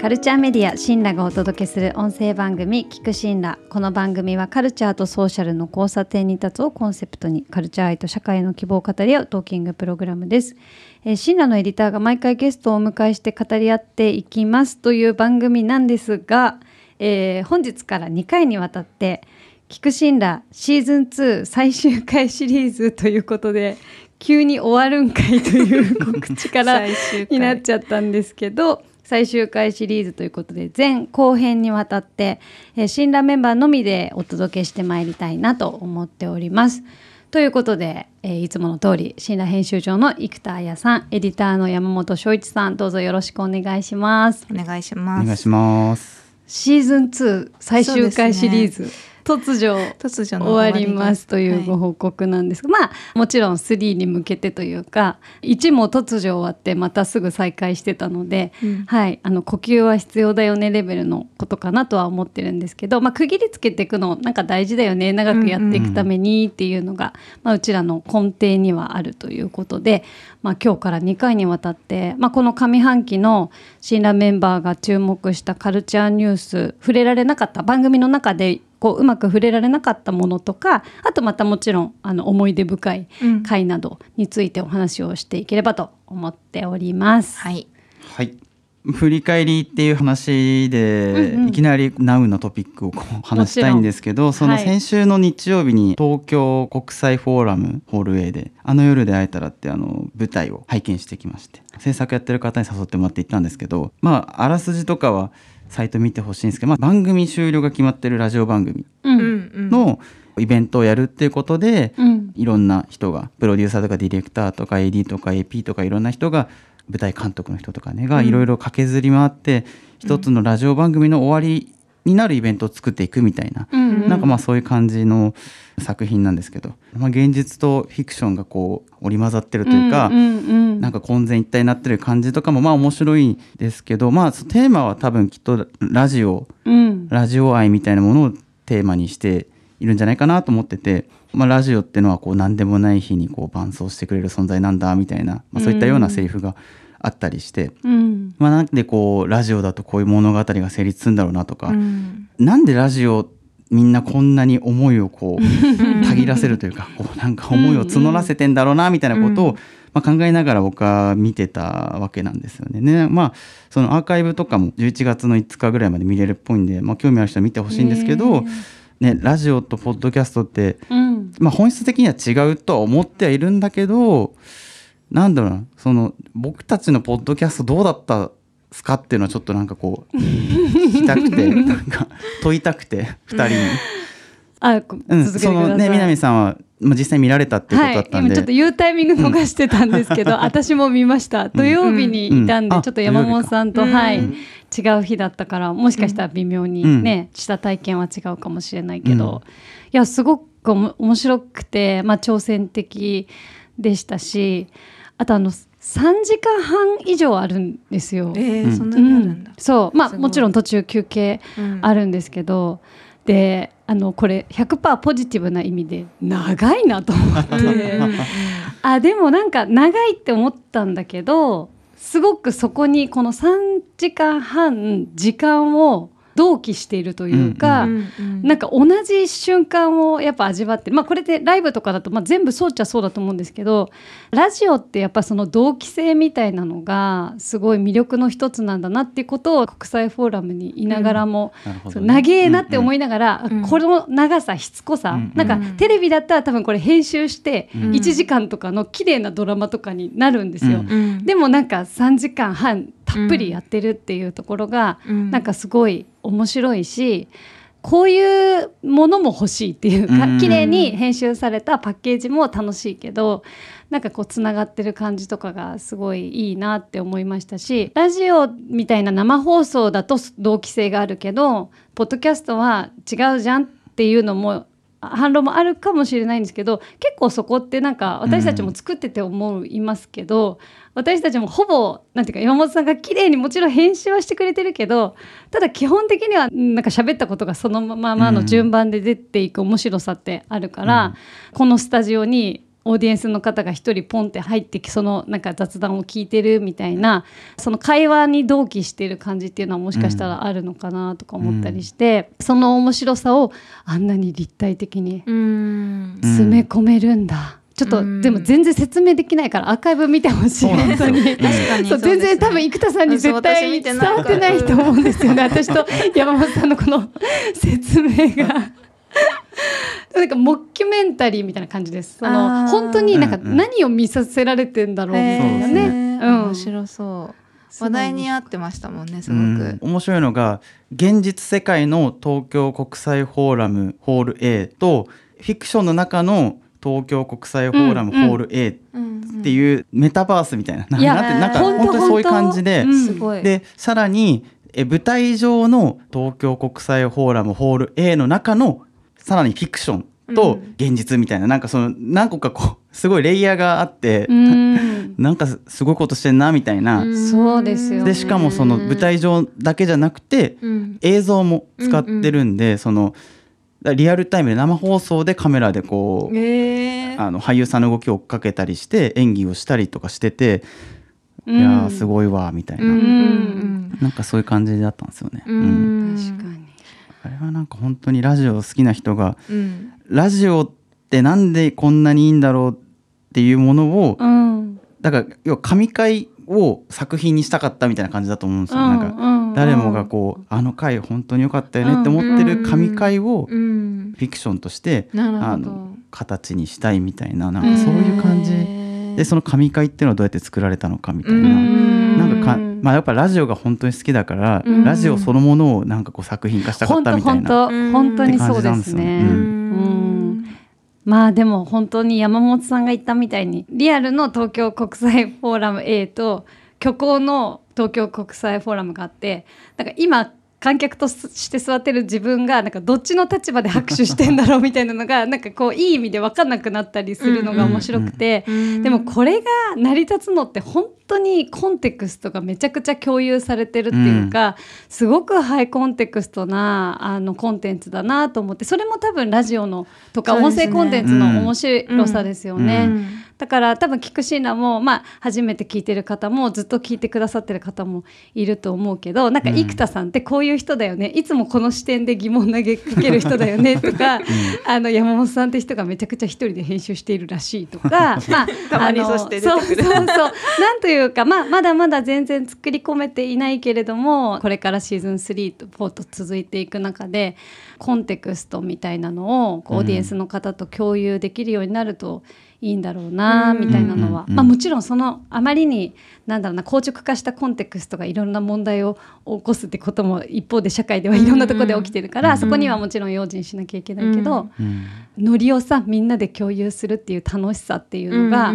カルチャーメディアシンラがお届けする音声番組聞くシンラこの番組はカルチャーとソーシャルの交差点に立つをコンセプトにカルチャー愛と社会の希望を語り合うトーキングプログラムです、えー、シンラのエディターが毎回ゲストをお迎えして語り合っていきますという番組なんですが、えー、本日から2回にわたって聞くシンラシーズン2最終回シリーズということで急に終わるんかいという告知からになっちゃったんですけど最終回シリーズということで前後編にわたって、えー、新羅メンバーのみでお届けしてまいりたいなと思っております。ということで、えー、いつもの通り新羅編集長の生田彩さんエディターの山本翔一さんどうぞよろしくお願いします。お願いします。お願いします。シーズン2最終回シリーズ、突如突如終わりますというご報告なんですが、はい、まあもちろん3に向けてというか1も突如終わってまたすぐ再開してたので、うん、はいあの呼吸は必要だよねレベルのことかなとは思ってるんですけど、まあ、区切りつけていくのなんか大事だよね長くやっていくためにっていうのが、うんうん、まあ、うちらの根底にはあるということで、まあ、今日から2回にわたって、まあ、この上半期の新羅メンバーが注目したカルチャーニュース触れられなかった番組の中でこううまく触れられなかったものとかあとまたもちろんあの思い出深い回などについてお話をしていければと思っております。はい、はい。振り返りっていう話で、うんうん、いきなり Now のトピックをこう話したいんですけどその先週の日曜日に東京国際フォーラムホール A で「あの夜で会えたら」ってあの舞台を拝見してきまして制作やってる方に誘ってもらって行ったんですけどまああらすじとかはサイト見てほしいんですけど、まあ、番組終了が決まってるラジオ番組のイベントをやるっていうことで、うん、いろんな人がプロデューサーとかディレクターとか AD とか AP とかいろんな人が舞台監督の人とかねがいろいろ駆けずり回って、うん、一つのラジオ番組の終わりになるイベントを作っていくみたいな、うんうん、なんかまあそういう感じの作品なんですけど、まあ、現実とフィクションがこう織り交ざってるというか、うんうんうん、なんか混然一体になってる感じとかもまあ面白いですけどまあテーマは多分きっとラジオ、うん、ラジオ愛みたいなものをテーマにしているんじゃないかなと思ってて、まあ、ラジオっていうのはこう何でもない日にこう伴走してくれる存在なんだみたいな、まあ、そういったようなセリフがあったりして、うん、まあ、なんでこうラジオだとこういう物語が成立するんだろうなとか、うん、なんでラジオみんなこんなに思いをこうたぎらせるというかこうなんか思いを募らせてんだろうなみたいなことを、まあ、考えながら僕は見てたわけなんですよね。ね。まあそのアーカイブとかも11月の5日ぐらいまで見れるっぽいんで、まあ、興味ある人は見てほしいんですけど、ね、ラジオとポッドキャストって、うん、まあ、本質的には違うとは思ってはいるんだけどなんだろうな。その僕たちのポッドキャストどうだったすかっていうのはちょっとなんかこう聞きたくて なんか問いたくて2人に。あ、うん、そのね南さんは、まあ、実際見られたっていうことだったんで、はい、ちょっと言うタイミング逃してたんですけど、うん、私も見ました。土曜日にいたんで、うん、ちょっと山本さんと、はい、違う日だったからもしかしたら微妙にね、した体験は違うかもしれないけど、いやすごく面白くて、まあ、挑戦的でしたしあとあの3時間半以上あるんですよ。えー、そんなにあるんだ、うん、そう。まあもちろん途中休憩あるんですけど、うん、であのこれ100%ポジティブな意味で長いなと思って。あでもなんか長いって思ったんだけどすごくそこにこの3時間半時間を同期しているというか、うんうん、なんか同じ瞬間をやっぱ味わってまあこれでライブとかだと、まあ、全部そうっちゃそうだと思うんですけどラジオってやっぱその同期性みたいなのがすごい魅力の一つなんだなっていうことを国際フォーラムにいながらも、うん、長えなって思いながら、うんうん、この長さしつこさ、うんうん、なんかテレビだったら多分これ編集して1時間とかの綺麗なドラマとかになるんですよ。うん、でもなんか3時間半たっぷりやってるっていうところが、うん、なんかすごい面白いしこういうものも欲しいっていうか、綺麗に編集されたパッケージも楽しいけどなんかこうつながってる感じとかがすごいいいなって思いましたしラジオみたいな生放送だと同期性があるけどポッドキャストは違うじゃんっていうのも反論もあるかもしれないんですけど結構そこってなんか私たちも作ってて思いますけど、私たちもほぼなんていうか山本さんが綺麗にもちろん編集はしてくれてるけどただ基本的にはなんか喋ったことがそのままの順番で出ていく面白さってあるから、うん、このスタジオにオーディエンスの方が一人ポンって入ってきそのなんか雑談を聞いてるみたいなその会話に同期してる感じっていうのはもしかしたらあるのかなとか思ったりして、うん、その面白さをあんなに立体的に詰め込めるんだ。ちょっと、でも全然説明できないからアーカイブ見てほしい。本当に。そう全然多分生田さんに絶対伝わってないと思うんですよね。私と山本さんのこの説明が。なんかモキュメンタリーみたいな感じです。その本当になんか何を見させられてんだろうみたいなね。うん、面白そう。話題に合ってましたもんねすごく、面白いのが現実世界の東京国際フォーラムホール A とフィクションの中の東京国際フォーラムホール A っていうメタバースみたいな、うんうん、なんか本当にそういう感じで、でさらにえ舞台上の東京国際フォーラムホール A の中のさらにフィクションと現実みたいな、うん、なんかその何個かこうすごいレイヤーがあって、うん、なんかすごいことしてんなみたいな、そうですよ、でしかもその舞台上だけじゃなくて、うん、映像も使ってるんで、そのリアルタイムで生放送でカメラでこう、えー、あの俳優さんの動きを追っかけたりして演技をしたりとかしてて。いやすごいわみたいな、うん、なんかそういう感じだったんですよね。うん、確かに。あれはなんか本当にラジオ好きな人が、うん、ラジオってなんでこんなにいいんだろうっていうものを、うん、だから要は神回を作品にしたかったみたいな感じだと思うんですよ。うん、なんか誰もがこうあの回本当に良かったよねって思ってる神回をフィクションとして、あの形にしたいみたいななんかそういう感じ。でその神回っていうのはどうやって作られたのかみたいな。なんかかまあ、やっぱラジオが本当に好きだから、うん、ラジオそのものをなんかこう作品化したかったみたいな。本当にそうですね。まあでも本当に山本さんが言ったみたいにリアルの東京国際フォーラム A と虚構の東京国際フォーラムがあってなんか今観客として座ってる自分がなんかどっちの立場で拍手してんだろうみたいなのがなんかこういい意味で分かんなくなったりするのが面白くて、でもこれが成り立つのって本当にコンテクストがめちゃくちゃ共有されてるっていうか、すごくハイコンテクストなあのコンテンツだなと思って。それも多分ラジオのとか音声コンテンツの面白さですよね。だから多分聞くシーナも、まあ、初めて聞いてる方もずっと聞いてくださってる方もいると思うけどなんか生田さんってこういう人だよね、いつもこの視点で疑問投げかける人だよねとか、あの山本さんって人がめちゃくちゃ一人で編集しているらしいとか、まあ、たまにそしてそうそう。そう なんというか、まあ、まだまだ全然作り込めていないけれどもこれからシーズン3と4と続いていく中でコンテクストみたいなのをオーディエンスの方と共有できるようになると、いいんだろうなみたいなのは、まあ、もちろんそのあまりになんだろうな硬直化したコンテクストがいろんな問題を起こすってことも一方で社会ではいろんなところで起きてるから、そこにはもちろん用心しなきゃいけないけど、ノリをさみんなで共有するっていう楽しさっていうのが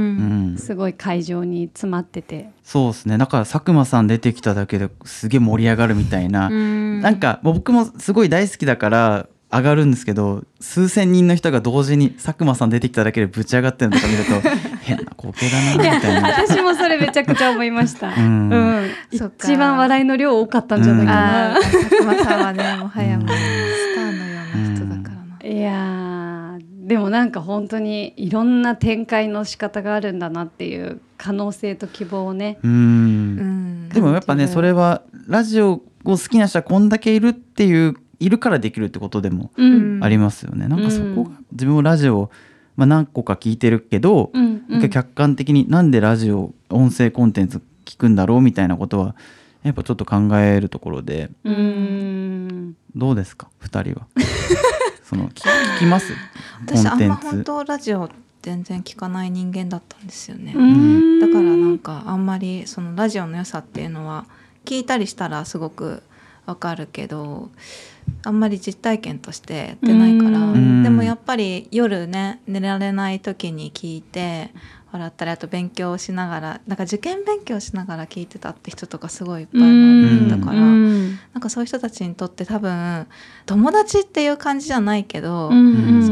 すごい会場に詰まってて。そうですね。だから佐久間さん出てきただけですげえ盛り上がるみたいな、ん、なんか僕もすごい大好きだから上がるんですけど数千人の人が同時に佐久間さん出てきただけでぶち上がってるのとか見ると 変な光景だなみたいな。私もそれめちゃくちゃ思いました、うん、うん、一番笑いの量多かったんじゃないかな、うん、佐久間さんはねもはやもうスターのような人だからな、いやでもなんか本当にいろんな展開の仕方があるんだなっていう可能性と希望をね。うん。でもやっぱねそれはラジオを好きな人はこんだけいるっていういるからできるってことでもありますよね。うん、なんかそこが自分もラジオ、まあ、何個か聞いてるけど、うんうん、客観的になんでラジオ音声コンテンツ聞くんだろうみたいなことはやっぱちょっと考えるところで。どうですか？2人は。その聞きます？私あんま本当ラジオ全然聞かない人間だったんですよね。だからなんかあんまりそのラジオの良さっていうのは聞いたりしたらすごくわかるけどあんまり実体験としてやってないから。でもやっぱり夜ね寝られない時に聞いて笑ったりあと勉強しながらなんか受験勉強しながら聞いてたって人とかすごいいっぱいいたからなんかそういう人たちにとって多分友達っていう感じじゃないけどそ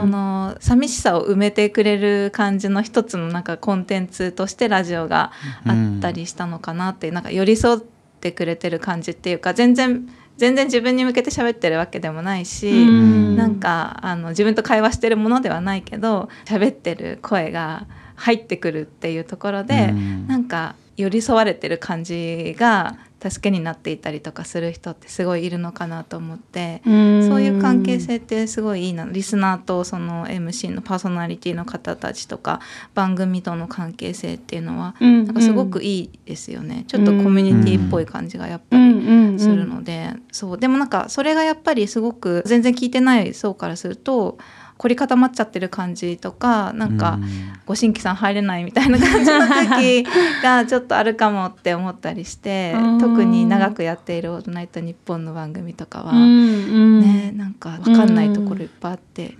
の寂しさを埋めてくれる感じの一つのなんかコンテンツとしてラジオがあったりしたのかなってなんか寄り添ってくれてる感じっていうか全然全然自分に向けて喋ってるわけでもないし、ん、なんかあの自分と会話してるものではないけど喋ってる声が入ってくるっていうところで、うん、なんか寄り添われてる感じが助けになっていたりとかする人ってすごいいるのかなと思ってそういう関係性ってすごいいいな。リスナーとその MC のパーソナリティの方たちとか番組との関係性っていうのは、なんかすごくいいですよね。ちょっとコミュニティっぽい感じがやっぱりするのでそう。でもなんかそれがやっぱりすごく全然聞いてない層からすると凝り固まっちゃってる感じとかなんかご新規さん入れないみたいな感じの時が ちょっとあるかもって思ったりして特に長くやっている「オールナイトニッポン」の番組とかはねなんか分かんないところいっぱいあって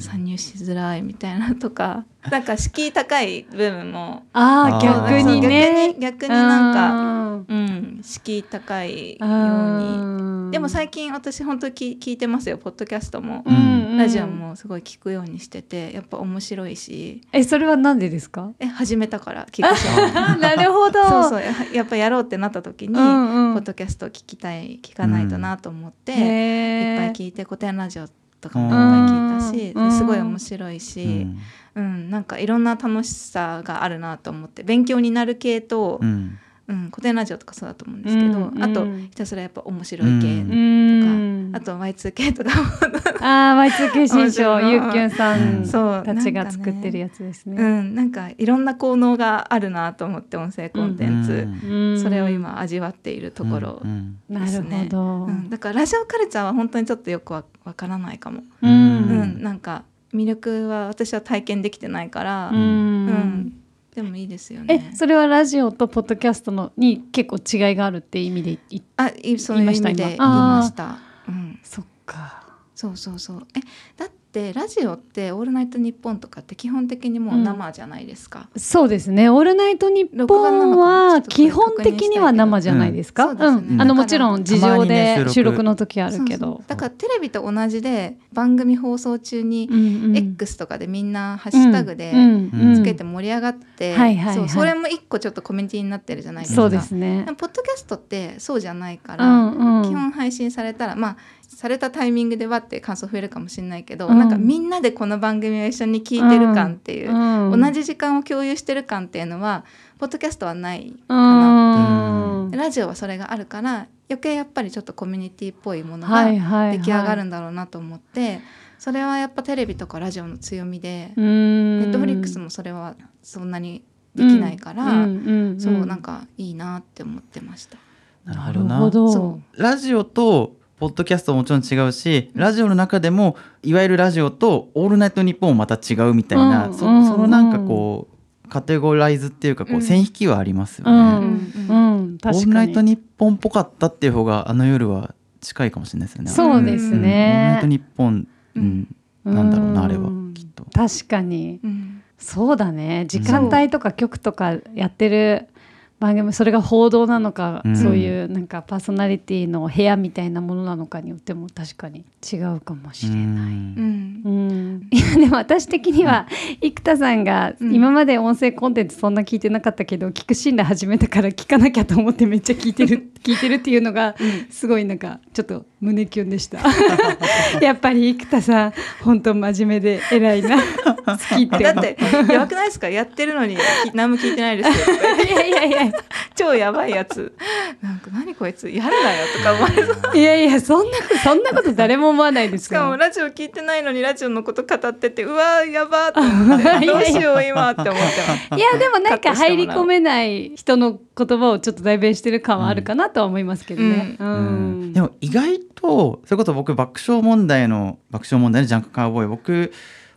参入しづらいみたいなとか なんか敷居高い部分も。あ逆にね。逆に逆になんか、うん、敷居高いように。でも最近私本当聞聞いてますよ。ポッドキャストも、ラジオもすごい聞くようにしててやっぱ面白いし。えそれはなんでですか？え始めたから聞くし なるほど。そうそう。やっぱやろうってなった時に、うんうん、ポッドキャスト聞きたい聞かないとなと思って、うん、いっぱい聞いて古典ラジオとかもいっぱい聞いたし、すごい面白いし、うん、なんかいろんな楽しさがあるなと思って勉強になる系と、うん。うん、古典ラジオとかそうだと思うんですけど、うん、あとひたすらやっぱ面白い系とか、うん、あと Y2K とかも。ああ Y2K 新書ゆうきゅんさんたちが作ってるやつですね。うん、なんかいろんな効能があるなと思って音声コンテンツ、それを今味わっているところですね。うん、だからラジオカルチャーは本当にちょっとよくわからないかも。うん、なんか魅力は私は体験できてないから、うんでもいいですよね。え、それはラジオとポッドキャストのに結構違いがあるって意味で言あ、そういう意味で言いました。うん、そっか。そうそうそう。え、だってってラジオって「オールナイトニッポン」とかって基本的にもう生じゃないですか、うん、そうですね「オールナイトニッポン」は基本的には生じゃないですか、うん、ね、あのもちろん事情で収録の時あるけど。だからテレビと同じで番組放送中に X とかでみんなハッシュタグでつけて盛り上がってそれも一個ちょっとコミュニティになってるじゃないですか。そうですね。ポッドキャストってそうじゃないから、うんうん、基本配信されたらまあされたタイミングでわって感想増えるかもしれないけど、うん、なんかみんなでこの番組を一緒に聞いてる感っていう、うん、同じ時間を共有してる感っていうのはポッドキャストはないかな。っていう、ラジオはそれがあるから余計やっぱりちょっとコミュニティっぽいものが出来上がるんだろうなと思って、はいはいはい、それはやっぱテレビとかラジオの強みでネットフリックスもそれはそんなにできないから、そうなんかいいなって思ってました。なるほどラジオとポッドキャストももちろん違うしラジオの中でもいわゆるラジオと「オールナイトニッポン」もまた違うみたいな、うん、そそのなんかこうカテゴライズっていうかこう線引きはありますよね。うん。オールナイトニッポンっぽかったっていう方があの夜は近いかもしれないですよね。そうですね。オールナイトニッポン、うん、なんだろうなあれはきっと。確かに、そうだね。時間帯とか曲とかやってる番組それが報道なのか、うん、そういうなんかパーソナリティの部屋みたいなものなのかによっても確かに違うかもしれない。うん。うん、いやでも私的には生田さんが今まで音声コンテンツそんな聞いてなかったけど、聞く信頼始めたから聞かなきゃと思ってめっちゃ聞いてる 聞いてるっていうのがすごいなんかちょっと胸キュンでした。やっぱり生田さん本当真面目で偉いな好きって。だってやばくないですか？やってるのに何も聞いてないですよ。いやいやいや。超やばいやつ。なんか何こいつ？やるなよとか思われそう。いやいやそんなそんなこと誰も思わないですしかもラジオ聞いてないのにラジオのこと語っててうわやばって思って。どうしよう今って思ってます。いやでもなんか入り込めない人の言葉をちょっと代弁してる感はあるかなとは思いますけどね、うん。うん。うん、でも意外とそれこそ僕爆笑問題の爆笑問題のジャンクカウボーイ僕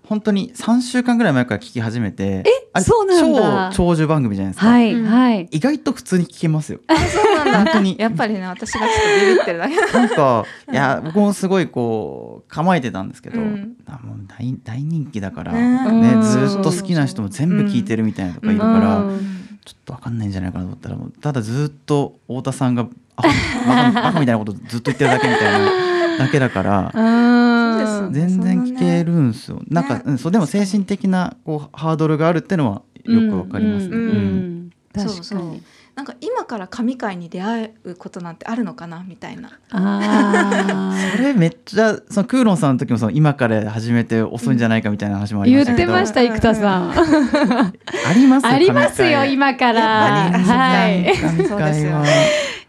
本当に3週間ぐらい前から聞き始めてえそうなんだ。超長寿番組じゃないですか、はいはい、意外と普通に聞けますよ。あそうなんだ。本当に。やっぱりね私がちょっとビビってるだけ。なんかいや僕もすごいこう構えてたんですけど、うん、あもう大大人気だから、ね、ずっと好きな人も全部聞いてるみたいなとかいるから、うん、ちょっと分かんないんじゃないかなと思ったらただずっと太田さんがあバカバカみたいなことずっと言ってるだけみたいな。だけだから 全然聞けるんですよ、なんか、うん、そうでも精神的なこうハードルがあるっていうのはよくわかりますね。確かに。なんか今から神回に出会うことなんてあるのかなみたいな。あ それめっちゃそのクーロンさんの時もその今から始めて遅いんじゃないかみたいな話もありま言っしたけど、てました生田さん。ありますありますよ神今から。はい。回神回は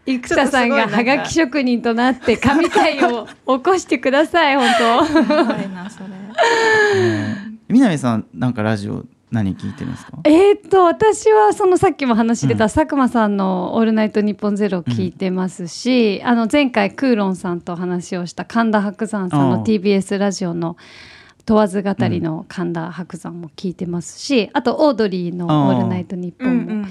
生田さんがはがき職人となって神回を起こしてください本やばいなそれうん南さんなんかラジオ何聞いてるんですか？当えーっと私はそのさっきも話出た佐久間さんの「オールナイトニッポンゼロ聞いてますし、あの前回クーロンさんと話をした神田伯山さんの TBS ラジオの問わず語りの神田伯山も聞いてますし、あとオードリーの「オールナイトニッポン」も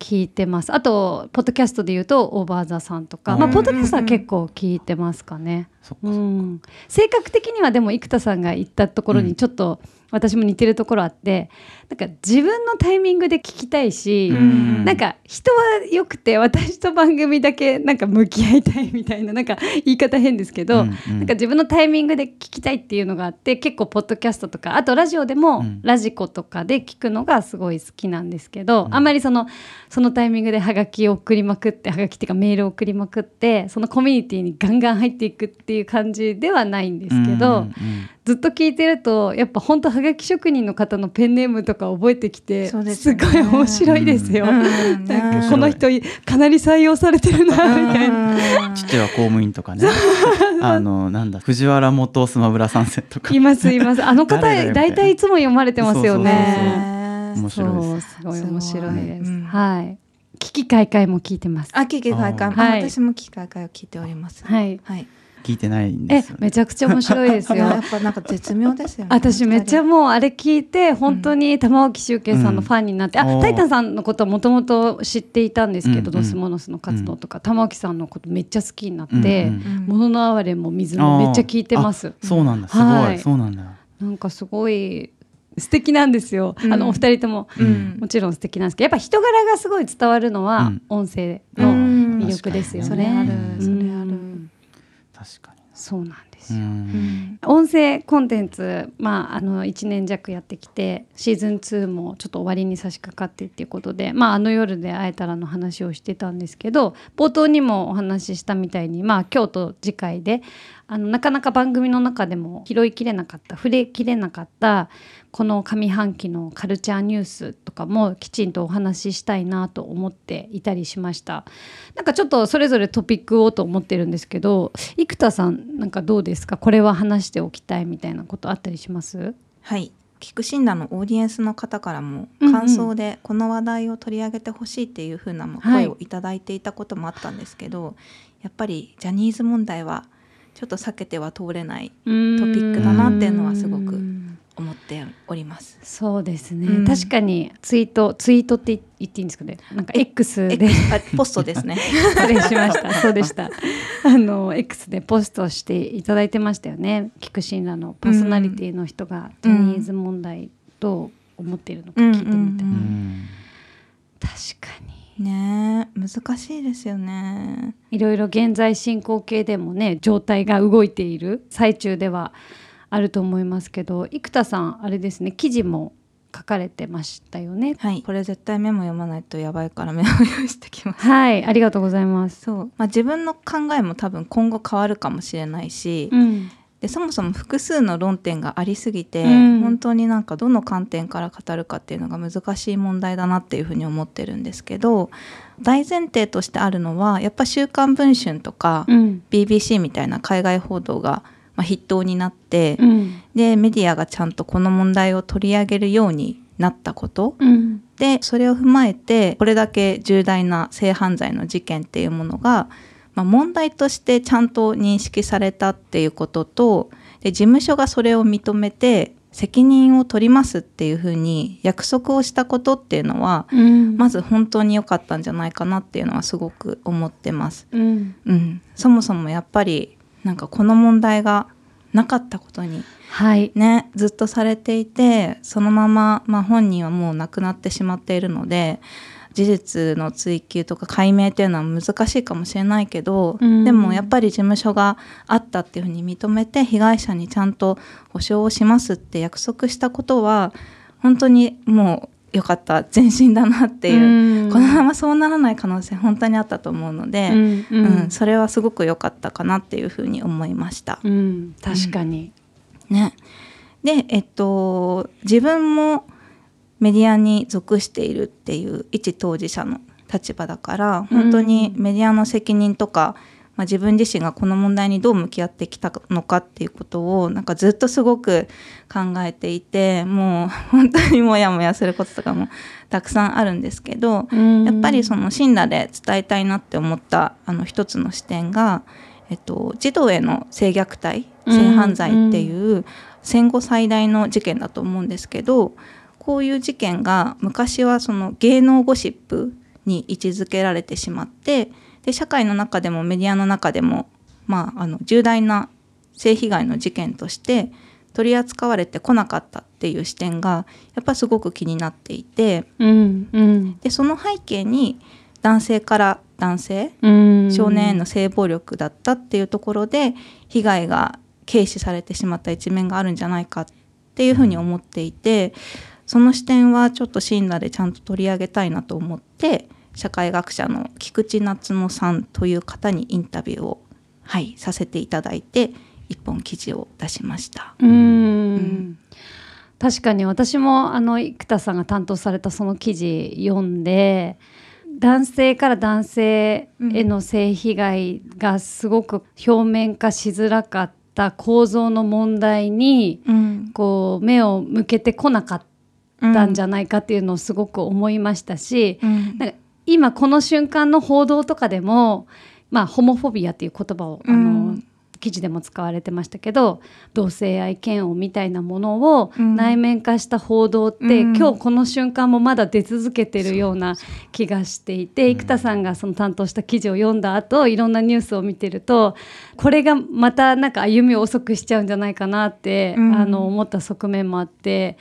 聞いてます、あとポッドキャストで言うとオーバーザさんとか、まあ、うんポッドキャストは結構聞いてますかね。うん、性格的にはでも生田さんが言ったところうん。にちょっと私も似てるところあって、なんか自分のタイミングで聞きたいし、うん。なんか人は良くて私と番組だけなんか向き合いたいみたいななんか言い方変ですけど、うんうん。なんか自分のタイミングで聞きたいっていうのがあって結構ポッドキャストとかあとラジオでもうん。ラジコとかで聞くのがすごい好きなんですけど、うん。あんまりそのそのタイミングでハガキを送りまくってハガキっていうかメールを送りまくってそのコミュニティにガンガン入っていくっていう感じではないんですけど、うんうん。ずっと聞いてるとやっぱ本当はがき職人の方のペンネームとか覚えてきてそうですごい面白いですよ。うんなん この人かなり採用されてるなみたいな。うん父は公務員とかね あのなんだ藤原元スマブラ参戦とかいますいます。あの方大体いつも読まれてますよね。ね面白いですごい面白いです。うんはい。危機開会も聞いてます。あ、聞き開会、はいあ私も聞き開会を聞いております。はい。はい。聞いてないんでえすよ、ね。めちゃくちゃ面白いですよ。やっ。ぱなんか絶妙ですよね。私めっちゃもうあれ聞いて本当に玉置周慶さんのファンになって、うん。あタイタンさんのことはもともと知っていたんですけど、うん。うんドスモノスの活動とか、玉置さんのことめっちゃ好きになってうん「うんもののあわれ」も「水もめっちゃ聞いてます。あ。そうなんだ。すごい、はい。そうなんだ。なんかすごい素敵なんですよ、うん。あのお二人とも、うん。もちろん素敵なんですけどやっぱ人柄がすごい伝わるのはうん。音声うのん。魅力ですよね。それあるうん。それある確かにそうなんですうよ。ん。音声コンテンツ、まあ、あの1年弱やってきてシーズン2もちょっと終わりに差し掛かってっていうことで、まあ、あの夜で会えたらの話をしてたんですけど冒頭にもお話ししたみたいに、まあ、今日と次回であのなかなか番組の中でも拾いきれなかった触れきれなかったこの上半期のカルチャーニュースとかもきちんとお話ししたいなと思っていたりしました。なんかちょっとそれぞれトピックをと思ってるんですけど生田さんなんかどうですか？これは話しておきたいみたいなことあったりします？はい。聞く診断のオーディエンスの方からも感想でこの話題を取り上げてほしいっていう風なもはい声をいただいていたこともあったんですけど、やっぱりジャニーズ問題はちょっと避けては通れないトピックだなっていうのはすごくうん思っております。そうですね、うん。確かにツイートツイートって言っていいんですかね。なんか X で。X あポストですね。失礼しました。そうでした。あの X でポストしていただいてましたよね。菊新らのパーソナリティの人がジャニーズ問題どう思っているのか聞いてみたい、うんうんうん。確かに。ねえ難しいですよね。いろいろ現在進行形でもね状態が動いている最中ではあると思いますけど生田さんあれですね記事も書かれてましたよねはい。これ絶対メモ読まないとやばいからメモ用意してきます。はいありがとうございますそう。まあ自分の考えも多分今後変わるかもしれないし、うんでそもそも複数の論点がありすぎて、うん本当になんかどの観点から語るかっていうのが難しい問題だなっていうふうに思ってるんですけど大前提としてあるのはやっぱ「週刊文春」とか、うん BBC みたいな海外報道が、まあ、筆頭になって、うん。でメディアがちゃんとこの問題を取り上げるようになったこと。うん。でそれを踏まえてこれだけ重大な性犯罪の事件っていうものが、まあ、問題としてちゃんと認識されたっていうこととで事務所がそれを認めて責任を取りますっていうふうに約束をしたことっていうのはうん。まず本当に良かったんじゃないかなっていうのはすごく思ってます。うん。うん、そもそもやっぱりなんかこの問題がなかったことにはい。ねずっとされていてそのまま、まあ、本人はもう亡くなってしまっているので事実の追及とか解明っていうのは難しいかもしれないけど、うん。でもやっぱり事務所があったっていうふうに認めて被害者にちゃんと保証をしますって約束したことは本当にもうよかった前進だなっていう、うん、このままそうならない可能性本当にあったと思うので、うん、うん。うん、それはすごく良かったかなっていうふうに思いました。確かに、ね、でえっと自分もメディアに属しているっていう一当事者の立場だから本当にメディアの責任とか、まあ、自分自身がこの問題にどう向き合ってきたのかっていうことをなんかずっとすごく考えていてもう本当にモヤモヤすることとかもたくさんあるんですけど、やっぱりその信羅で伝えたいなって思ったあの一つの視点が、えっと、児童への性虐待性犯罪っていう戦後最大の事件だと思うんですけどこういう事件が昔はその芸能ゴシップに位置づけられてしまってで社会の中でもメディアの中でも、まあ、あの重大な性被害の事件として取り扱われてこなかったっていう視点がやっぱすごく気になっていて、うんうん、でその背景に男性から男性、うん、少年への性暴力だったっていうところで被害が軽視されてしまった一面があるんじゃないかっていうふうに思っていてその視点はちょっとシンナでちゃんと取り上げたいなと思って社会学者の菊池夏乃さんという方にインタビューを、はい、させていただいて一本記事を出しました。うん。うん確かに私もあの生田さんが担当されたその記事読んで男性から男性への性被害がすごく表面化しづらかった構造の問題に、こう目を向けてこなかったんじゃないかっていうのをすごく思いましたし、なんか今この瞬間の報道とかでも、まあ、ホモフォビアっていう言葉を、あの記事でも使われてましたけど同性愛嫌悪みたいなものを内面化した報道って、うん、今日この瞬間もまだ出続けてるような気がしていて、生田さんがその担当した記事を読んだ後いろんなニュースを見てるとこれがまたなんか歩みを遅くしちゃうんじゃないかなって、うん、あの思った側面もあって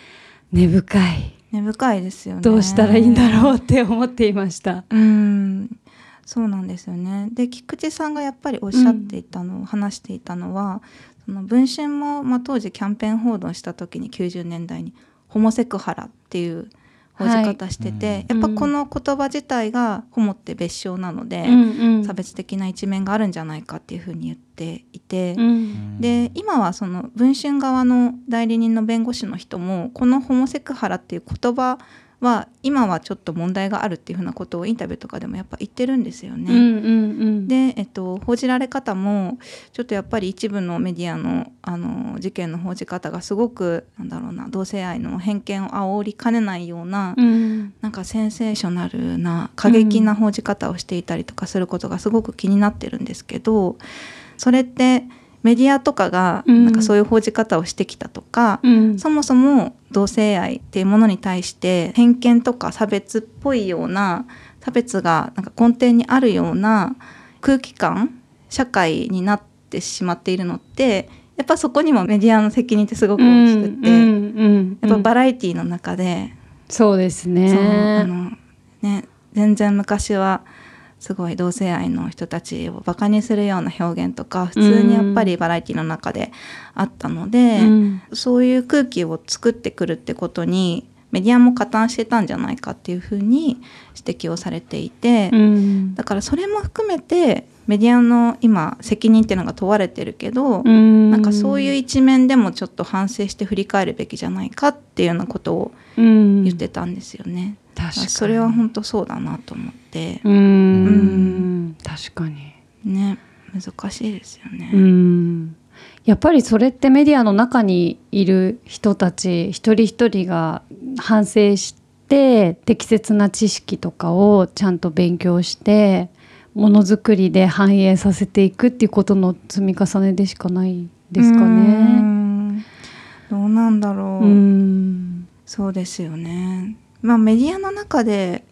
根深い。根深いですよね。どうしたらいいんだろうって思っていました。うん。そうなんですよね。で菊池さんがやっぱりおっしゃっていたの、うん、話していたのはその文春も、まあ、当時キャンペーン報道した時に90年代に「ホモセクハラ」っていう報じ方してて、はい、やっぱこの言葉自体がホモって別称なので、うん、差別的な一面があるんじゃないかっていうふうに言っていて、うん、で今はその文春側の代理人の弁護士の人もこのホモセクハラっていう言葉は今はちょっと問題があるっていうふうなことをインタビューとかでもやっぱ言ってるんですよね。うんうんうん、で、えっと、報じられ方もちょっとやっぱり一部のメディアのあの事件の報じ方がすごくなんだろうな同性愛の偏見を煽りかねないような、うん、なんかセンセーショナルな過激な報じ方をしていたりとかすることがすごく気になってるんですけどそれってメディアとかがなんかそういう報じ方をしてきたとか、うん、そもそも同性愛っていうものに対して偏見とか差別っぽいような差別がなんか根底にあるような空気感社会になってしまっているのってやっぱそこにもメディアの責任ってすごく大きくて、やっぱバラエティーの中でそうですね。あのね全然昔はすごい同性愛の人たちをバカにするような表現とか普通にやっぱりバラエティの中であったので、うん、そういう空気を作ってくるってことにメディアも加担してたんじゃないかっていうふうに指摘をされていて、うん、だからそれも含めてメディアの今責任っていうのが問われてるけど、うん、なんかそういう一面でもちょっと反省して振り返るべきじゃないかっていうようなことを言ってたんですよね。それは本当そうだなと思って。うん。うん。確かに。ね難しいですよね。うん。やっぱりそれってメディアの中にいる人たち一人一人が反省して適切な知識とかをちゃんと勉強してものづくりで反映させていくっていうことの積み重ねでしかないですかね。どうなんだろう。うそうですよね。まあ、メディアの中で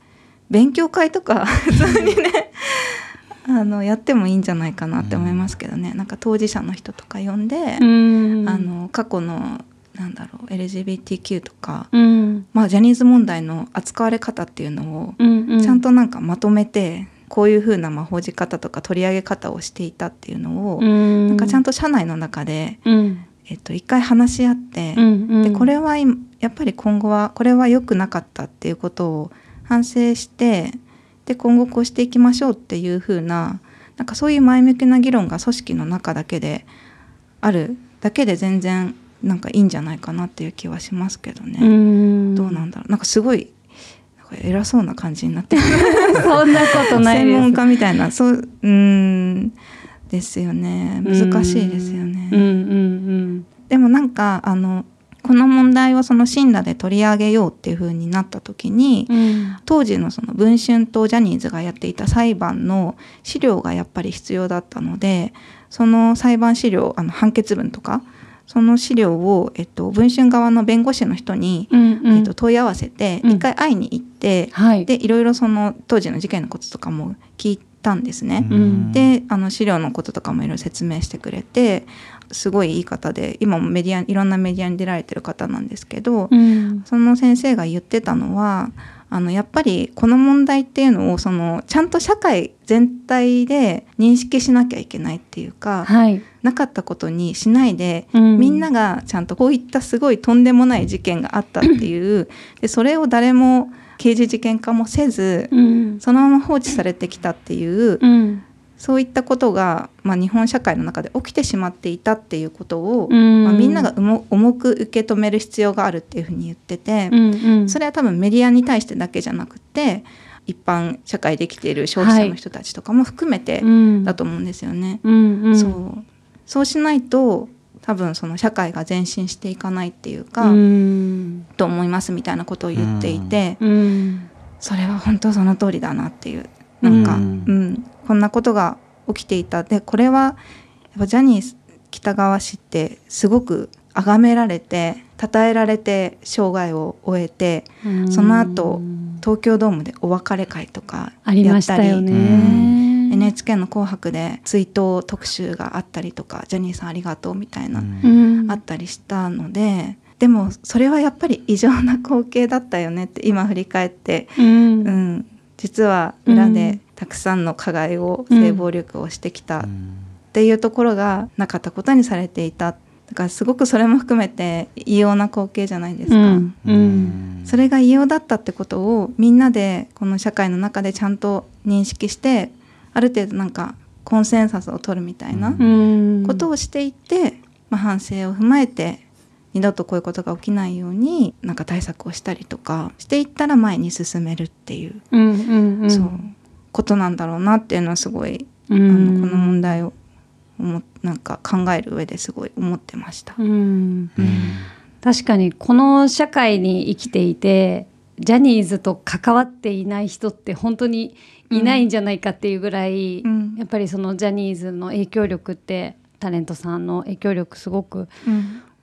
勉強会とか 普通にね あのやってもいいんじゃないかなって思いますけどね、うん、なんか当事者の人とか呼んで、うん、あの過去のなんだろう LGBTQ とか、うん、まあ、ジャニーズ問題の扱われ方っていうのをちゃんとなんかまとめてこういうふうなまあ報じ方とか取り上げ方をしていたっていうのを、なんかちゃんと社内の中でえっと、一回話し合って、でこれはやっぱり今後はこれは良くなかったっていうことを反省してで今後こうしていきましょうっていう風ななんかそういう前向きな議論が組織の中だけであるだけで全然なんかいいんじゃないかなっていう気はしますけどね。どうなんだろう。なんかすごい偉そうな感じになって そんなことない専門家みたいな。そううん。ですよね。難しいですよね。うんうんうん、でもなんかあのこの問題をその信羅で取り上げようっていう風になった時に、うん、当時のその文春とジャニーズがやっていた裁判の資料がやっぱり必要だったのでその裁判資料あの判決文とかその資料を、えっと、文春側の弁護士の人に、うんうん、えっと、問い合わせて一、回会いに行って、はい、でいろいろその当時の事件のこととかも聞いたんですね。うん、であの資料のこととかもいろいろ説明してくれてすごいいい方で今もメディアいろんなメディアに出られてる方なんですけど、うん、その先生が言ってたのはあのやっぱりこの問題っていうのをそのちゃんと社会全体で認識しなきゃいけないっていうか、はい、なかったことにしないで、うん、みんながちゃんとこういったすごいとんでもない事件があったっていう でそれを誰も刑事事件化もせず、うん、そのまま放置されてきたっていう、うん、そういったことが、まあ、日本社会の中で起きてしまっていたっていうことを、まあ、みんなが重く受け止める必要があるっていうふうに言ってて、うんうん、それは多分メディアに対してだけじゃなくて一般社会で生きている消費者の人たちとかも含めてだと思うんですよね。うんうん、そう。そうしないと多分その社会が前進していかないっていうか、うん、と思いますみたいなことを言っていて、うん、それは本当その通りだなっていう。なんか、うん、うん、こんなことが起きていた。でこれはやっぱジャニー喜多川氏ってすごく崇められて称えられて生涯を終えてその後東京ドームでお別れ会とかやったり、ね、NHK の「紅白」で追悼特集があったりとか「ジャニーさんありがとう」みたいな、あったりしたので。でもそれはやっぱり異常な光景だったよねって今振り返って、うん、うん、実は裏でたくさんの加害を、性暴力をしてきたっていうところがなかったことにされていた。だからすごくそれも含めて異様な光景じゃないですか、うん。うん、それが異様だったってことをみんなでこの社会の中でちゃんと認識してある程度なんかコンセンサスを取るみたいなことをしていって、まあ、反省を踏まえて二度とこういうことが起きないようになんか対策をしたりとかしていったら前に進めるっていう,、そうことなんだろうなっていうのはすごい、あのこの問題を思なんか考える上ですごい思ってました。うん。確かにこの社会に生きていてジャニーズと関わっていない人って本当にいないんじゃないかっていうぐらい、うん、やっぱりそのジャニーズの影響力ってタレントさんの影響力すごく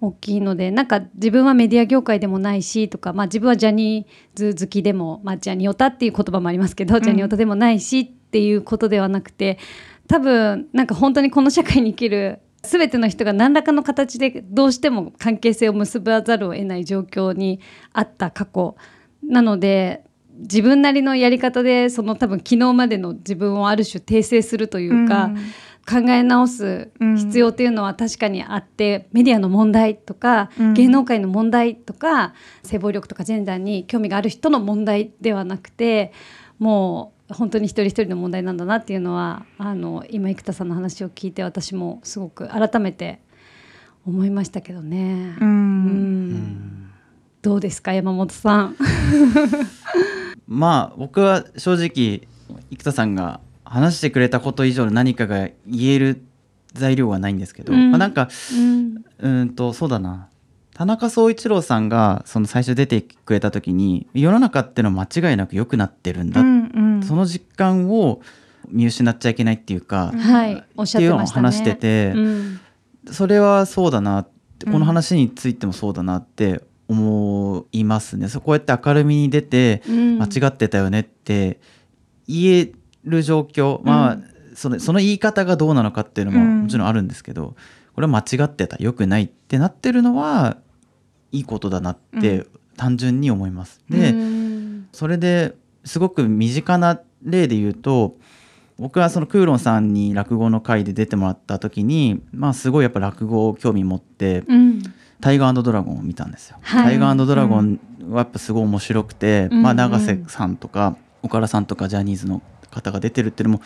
大きいので、うん、なんか自分はメディア業界でもないしとか、まあ、自分はジャニーズ好きでも、まあ、ジャニオタっていう言葉もありますけど、うん、ジャニオタでもないしっていうことではなくて多分なんか本当にこの社会に生きる全ての人が何らかの形でどうしても関係性を結ばざるを得ない状況にあった過去。なので自分なりのやり方でその多分昨日までの自分をある種訂正するというか、うん、考え直す必要っていうのは確かにあって、メディアの問題とか、うん、芸能界の問題とか性暴力とかジェンダーに興味がある人の問題ではなくてもう本当に一人一人の問題なんだなっていうのはあの今生田さんの話を聞いて私もすごく改めて思いましたけどね。うんうんどうですか山本さん。まあ僕は正直生田さんが話してくれたこと以上の何かが言える材料はないんですけど、うん、まあ、なんか、うん、うんとそうだな。田中総一郎さんがその最初出てくれた時に世の中ってのは間違いなく良くなってるんだ、うんうん、その実感を見失っちゃいけないっていうか、はい、おっしゃってましたね。話してて、うん、それはそうだなってこの話についてもそうだなって思いますね。そこうやって明るみに出て、間違ってたよねって言える状況、まあそのその言い方がどうなのかっていうのももちろんあるんですけど、これは間違ってた良くないってなってるのはいいことだなって単純に思います。うん、でそれですごく身近な例で言うと僕はそのクーロンさんに落語の会で出てもらった時に、まあ、すごいやっぱ落語を興味持って、うん、タイガードラゴンを見たんですよ。はい、タイガードラゴンはやっぱすごい面白くて、うん、まあ、永瀬さんとか岡田さんとかジャニーズの方が出てるっていうのも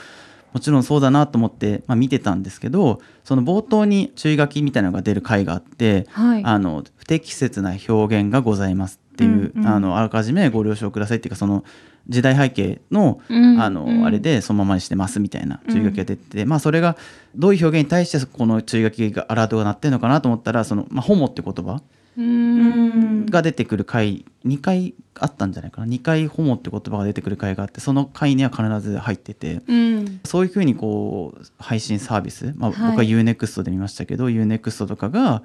もちろんそうだなと思って、まあ、見てたんですけどその冒頭に注意書きみたいなのが出る回があって、はい、あの不適切な表現がございますっていう、うんうん、あのあらかじめご了承くださいっていうかその時代背景のうん、あのあれでそのままにしてますみたいな注意書きが出てて、うん、まあそれがどういう表現に対してこの注意書きがアラートが鳴ってるのかなと思ったらその、まあ、ホモって言葉が出てくる回2回あったんじゃないかな。2回ホモって言葉が出てくる回があってその回には必ず入ってて、うん、そういうふうにこう配信サービス、まあ、僕は UNEXT で見ましたけど、はい、UNEXT とかが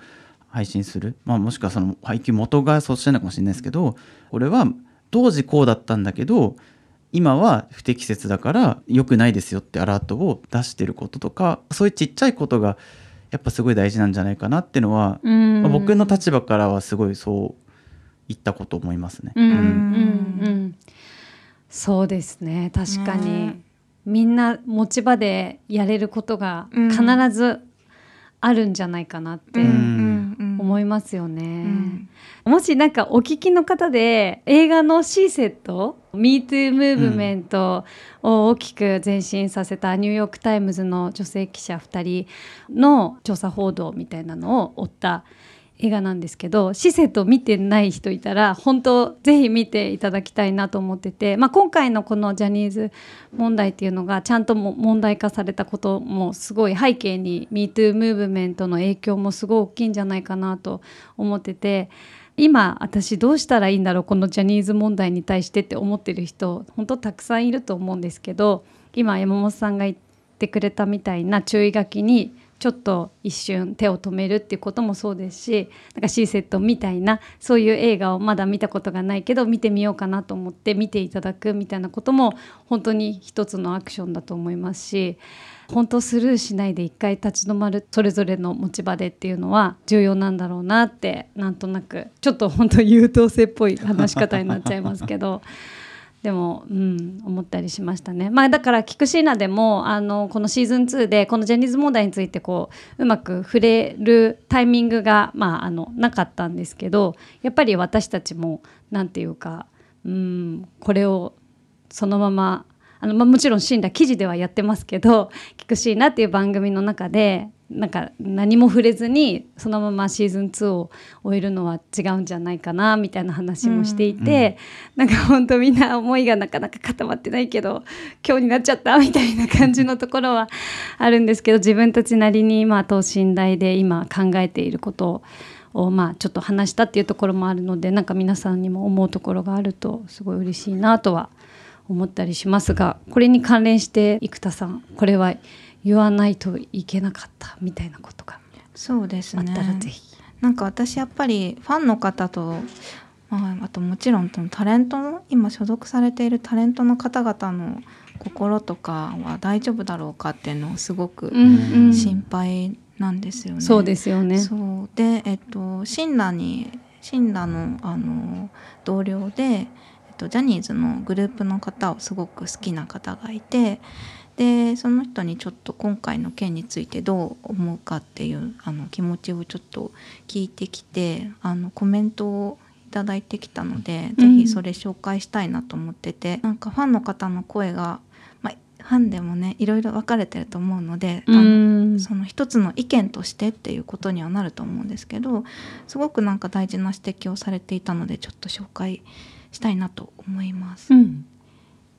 配信する、まあ、もしくはその配給元がそうしてるのかもしれないですけどこれは当時こうだったんだけど今は不適切だから良くないですよってアラートを出してることとかそういうちっちゃいことがやっぱすごい大事なんじゃないかなっていうのは、まあ、僕の立場からはすごいそう言ったこと思いますね。うん。うん、そうですね。確かに、みんな持ち場でやれることが必ずあるんじゃないかなって思いますよね。もしなんかお聞きの方で映画の C セット MeToo ムーブメントを大きく前進させたニューヨーク・タイムズの女性記者2人の調査報道みたいなのを追った映画なんですけど施設を見てない人いたら本当ぜひ見ていただきたいなと思ってて、まあ、今回のこのジャニーズ問題っていうのがちゃんとも問題化されたこともすごい背景に MeToo ムーブメントの影響もすごい大きいんじゃないかなと思ってて。今私どうしたらいいんだろうこのジャニーズ問題に対してって思ってる人本当たくさんいると思うんですけど今山本さんが言ってくれたみたいな注意書きにちょっと一瞬手を止めるっていうこともそうですしなんか C セットみたいなそういう映画をまだ見たことがないけど見てみようかなと思って見ていただくみたいなことも本当に一つのアクションだと思いますし本当スルーしないで一回立ち止まるそれぞれの持ち場でっていうのは重要なんだろうなってなんとなくちょっと本当優等生っぽい話し方になっちゃいますけど。でも、うん、思ったりしましたね。まあ、だからキクシーナでもあのこのシーズン2でこのジェニーズ問題についてこううまく触れるタイミングが、まあ、あのなかったんですけどやっぱり私たちも何て言うか、うん、これをそのままあの、まあ、もちろん死んだ記事ではやってますけど「キクシーナ」っていう番組の中でなんか何も触れずにそのままシーズン2を終えるのは違うんじゃないかなみたいな話もしていて、うん、なんか本当みんな思いがなかなか固まってないけど今日になっちゃったみたいな感じのところはあるんですけど自分たちなりにまあ等身大で今考えていることをまあちょっと話したっていうところもあるのでなんか皆さんにも思うところがあるとすごい嬉しいなとは思ったりしますがこれに関連して生田さんこれは言わないといけなかったみたいなことがそうですねあったらぜひ。なんか私やっぱりファンの方と、まあ、あともちろんタレントの今所属されているタレントの方々の心とかは大丈夫だろうかっていうのをすごく心配なんですよね。うんうん、そうですよねそうで、えっと、親鸞に親鸞のあの同僚で、と、ジャニーズのグループの方をすごく好きな方がいてでその人にちょっと今回の件についてどう思うかっていうあの気持ちをちょっと聞いてきてあのコメントをいただいてきたので、うん、ぜひそれ紹介したいなと思っててなんかファンの方の声が、まあ、ファンでもねいろいろ分かれてると思うので、うん、その一つの意見としてっていうことにはなると思うんですけどすごくなんか大事な指摘をされていたのでちょっと紹介したいなと思います。うん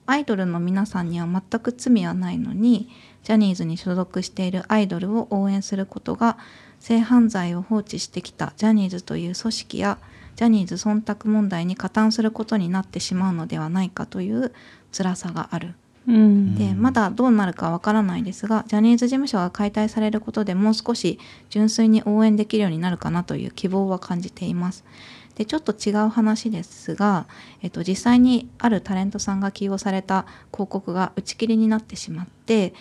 アイドルの皆さんには全く罪はないのにジャニーズに所属しているアイドルを応援することが性犯罪を放置してきたジャニーズという組織やジャニーズ忖度問題に加担することになってしまうのではないかという辛さがある。うん、でまだどうなるかわからないですがジャニーズ事務所が解体されることでもう少し純粋に応援できるようになるかなという希望は感じています。でちょっと違う話ですが、えっと、実際にあるタレントさんが起用された広告が打ち切りになってしまって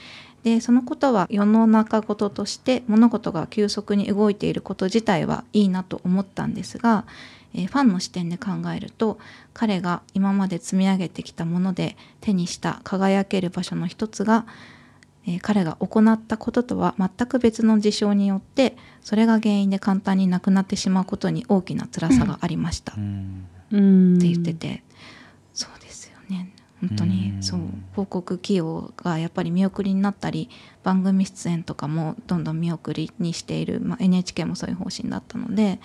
でそのことは世の中事として物事が急速に動いていること自体はいいなと思ったんですがえー、ファンの視点で考えると彼が今まで積み上げてきたもので手にした輝ける場所の一つが、えー、彼が行ったこととは全く別の事象によってそれが原因で簡単になくなってしまうことに大きな辛さがありました、うん、って言ってて。そうですよね。本当にそう。広告起用がやっぱり見送りになったり番組出演とかもどんどん見送りにしている、まあ、NHK もそういう方針だったので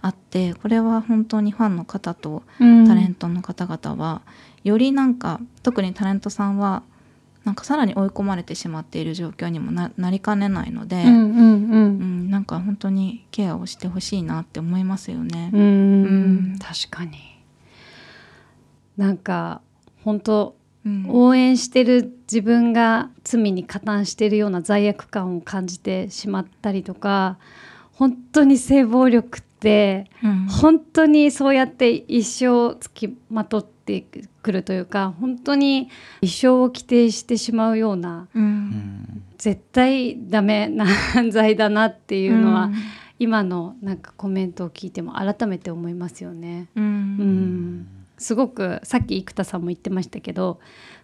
あってこれは本当にファンの方とタレントの方々は、よりなんか特にタレントさんはなんかさらに追い込まれてしまっている状況にもなりかねないので、うん、うんうん、なんか本当にケアをしてほしいなって思いますよね。うん、うん、確かに。なんか本当、うん、応援してる自分が罪に加担しているような罪悪感を感じてしまったりとか本当に性暴力って、うん、本当にそうやって一生つきまとってくるというか本当に一生を規定してしまうような、うん、絶対ダメな犯罪だなっていうのは、うん、今のなんかコメントを聞いても改めて思いますよね。うん。すごくさっき生田さんも言ってましたけど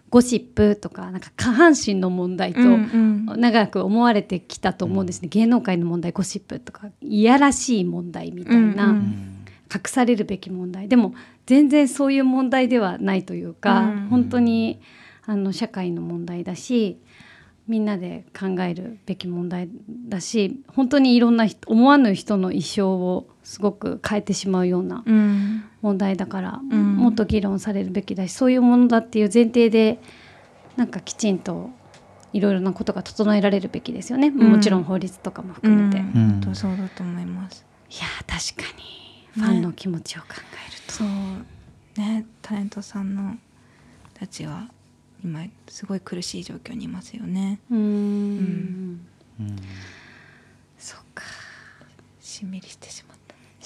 ゴシップとかなんか下半身の問題と長く思われてきたと思うんですね、うん、芸能界の問題ゴシップとかいやらしい問題みたいな、うん。うん、隠されるべき問題。でも全然そういう問題ではないというか、うん、本当にあの社会の問題だしみんなで考えるべき問題だし本当にいろんな思わぬ人の一生をすごく変えてしまうような問題だから、うん、もっと議論されるべきだしそういうものだっていう前提でなんかきちんといろいろなことが整えられるべきですよね、うん、もちろん法律とかも含めて。本当そうだと思います。いや確かにファンの気持ちを考えると、ね、そう。ねタレントさんのたちは今すごい苦しい状況にいますよね。うん。うん。そっか。しんみりしてしまった。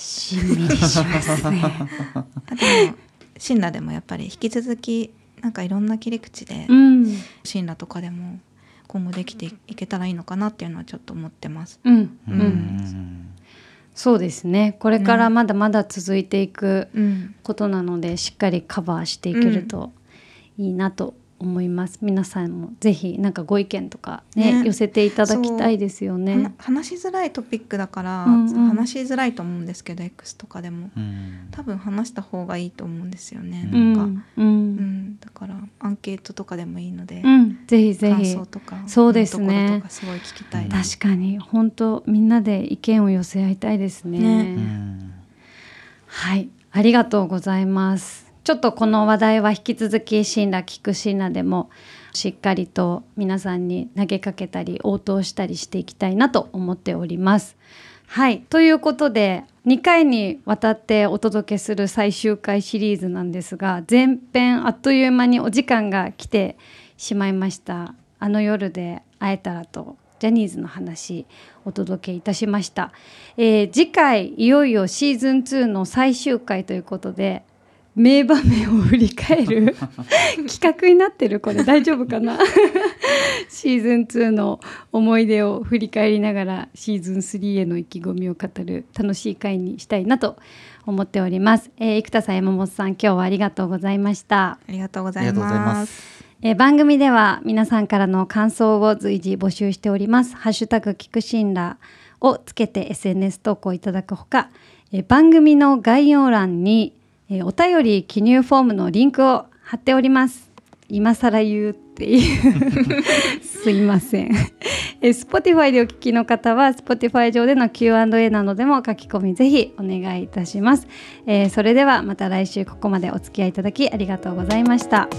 しんみりしますね。あでもシンラでもやっぱり引き続きなんかいろんな切り口で、うん、シンラとかでも今後できていけたらいいのかなっていうのはちょっと思ってます。うん、うん、うん。そうですね。これからまだまだ続いていくことなので、しっかりカバーしていけるといいなと思います。皆さんもぜひなんかご意見とかね、ね、寄せていただきたいですよね。話しづらいトピックだから、うんうん、話しづらいと思うんですけど X とかでも、うん、多分話した方がいいと思うんですよね、うん、なんか、うん、うん、だからアンケートとかでもいいので、ぜひぜひ。そうですね。すごい聞きたい確かに。本当みんなで意見を寄せ合いたいですね、ね、はい。ありがとうございますちょっとこの話題は引き続き「シンラ聞くシンラ」でもしっかりと皆さんに投げかけたり応答したりしていきたいなと思っております。はい。ということで2回にわたってお届けする最終回シリーズなんですが前編あっという間にお時間が来てしまいました。あの夜で会えたらとジャニーズの話お届けいたしました、えー、次回いよいよシーズン2の最終回ということで名場面を振り返る 企画になってるこれ。大丈夫かな？シーズン2の思い出を振り返りながらシーズン3への意気込みを語る楽しい回にしたいなと思っております、えー、生田さん山本さん今日はありがとうございました。ありがとうございます。えー、番組では皆さんからの感想を随時募集しております。ハッシュタグ聞くシンラをつけて SNS 投稿いただくほか、えー、番組の概要欄にえー、お便り記入フォームのリンクを貼っております。今更言うっていう。すいません。えー、Spotify でお聞きの方は Spotify 上での Q&A などでも書き込みぜひお願いいたします、えー、それではまた来週ここまでお付き合いいただきありがとうございました。